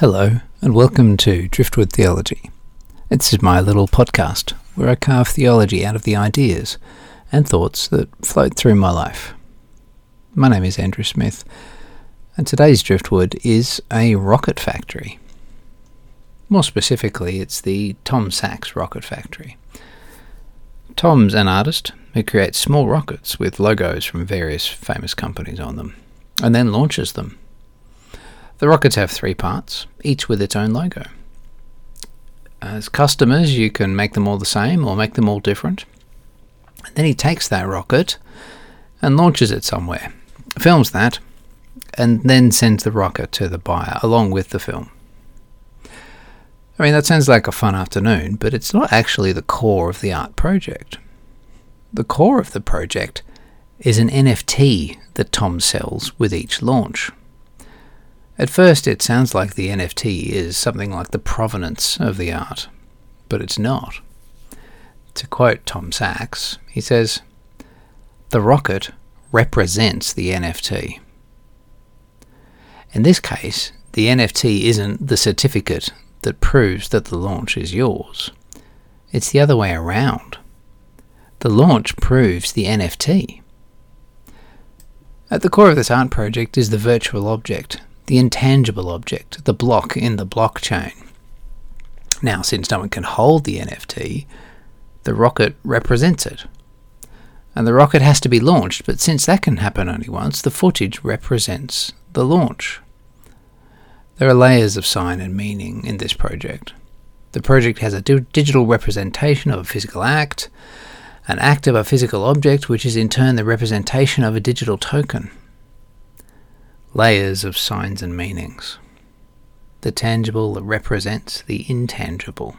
Hello, and welcome to Driftwood Theology. This is my little podcast where I carve theology out of the ideas and thoughts that float through my life. My name is Andrew Smith, and today's Driftwood is a rocket factory. More specifically, it's the Tom Sachs Rocket Factory. Tom's an artist who creates small rockets with logos from various famous companies on them, and then launches them the rockets have three parts, each with its own logo. As customers, you can make them all the same or make them all different. And then he takes that rocket and launches it somewhere, films that, and then sends the rocket to the buyer along with the film. I mean, that sounds like a fun afternoon, but it's not actually the core of the art project. The core of the project is an NFT that Tom sells with each launch. At first, it sounds like the NFT is something like the provenance of the art, but it's not. To quote Tom Sachs, he says, The rocket represents the NFT. In this case, the NFT isn't the certificate that proves that the launch is yours. It's the other way around. The launch proves the NFT. At the core of this art project is the virtual object the intangible object, the block in the blockchain. Now, since no one can hold the NFT, the rocket represents it. And the rocket has to be launched, but since that can happen only once, the footage represents the launch. There are layers of sign and meaning in this project. The project has a digital representation of a physical act, an act of a physical object, which is in turn the representation of a digital token layers of signs and meanings. The tangible represents the intangible.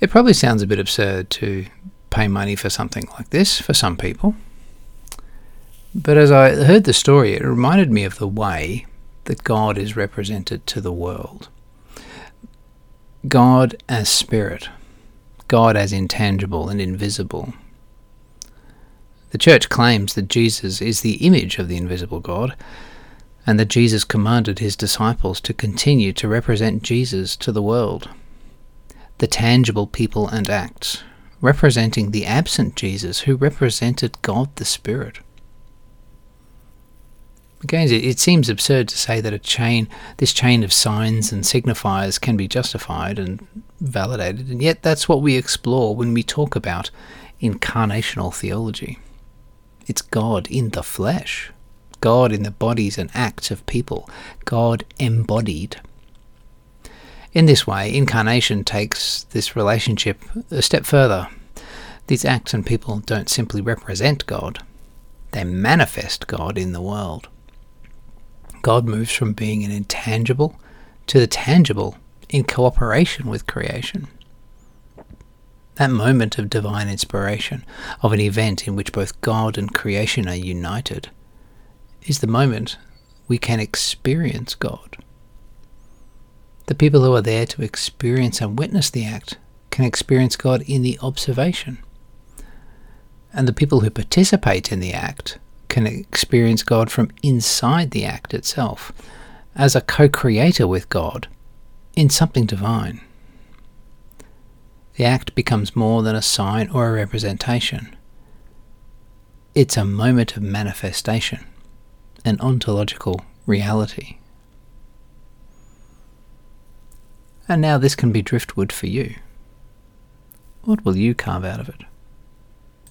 It probably sounds a bit absurd to pay money for something like this for some people. But as I heard the story, it reminded me of the way that God is represented to the world. God as spirit, God as intangible and invisible, the Church claims that Jesus is the image of the invisible God, and that Jesus commanded his disciples to continue to represent Jesus to the world. The tangible people and acts, representing the absent Jesus who represented God the Spirit. Again, it seems absurd to say that a chain, this chain of signs and signifiers can be justified and validated, and yet that's what we explore when we talk about incarnational theology. It's God in the flesh, God in the bodies and acts of people, God embodied. In this way, incarnation takes this relationship a step further. These acts and people don't simply represent God, they manifest God in the world. God moves from being an intangible to the tangible in cooperation with creation that moment of divine inspiration, of an event in which both God and creation are united, is the moment we can experience God. The people who are there to experience and witness the act can experience God in the observation. And the people who participate in the act can experience God from inside the act itself, as a co creator with God in something divine the act becomes more than a sign or a representation. It's a moment of manifestation, an ontological reality. And now this can be driftwood for you. What will you carve out of it?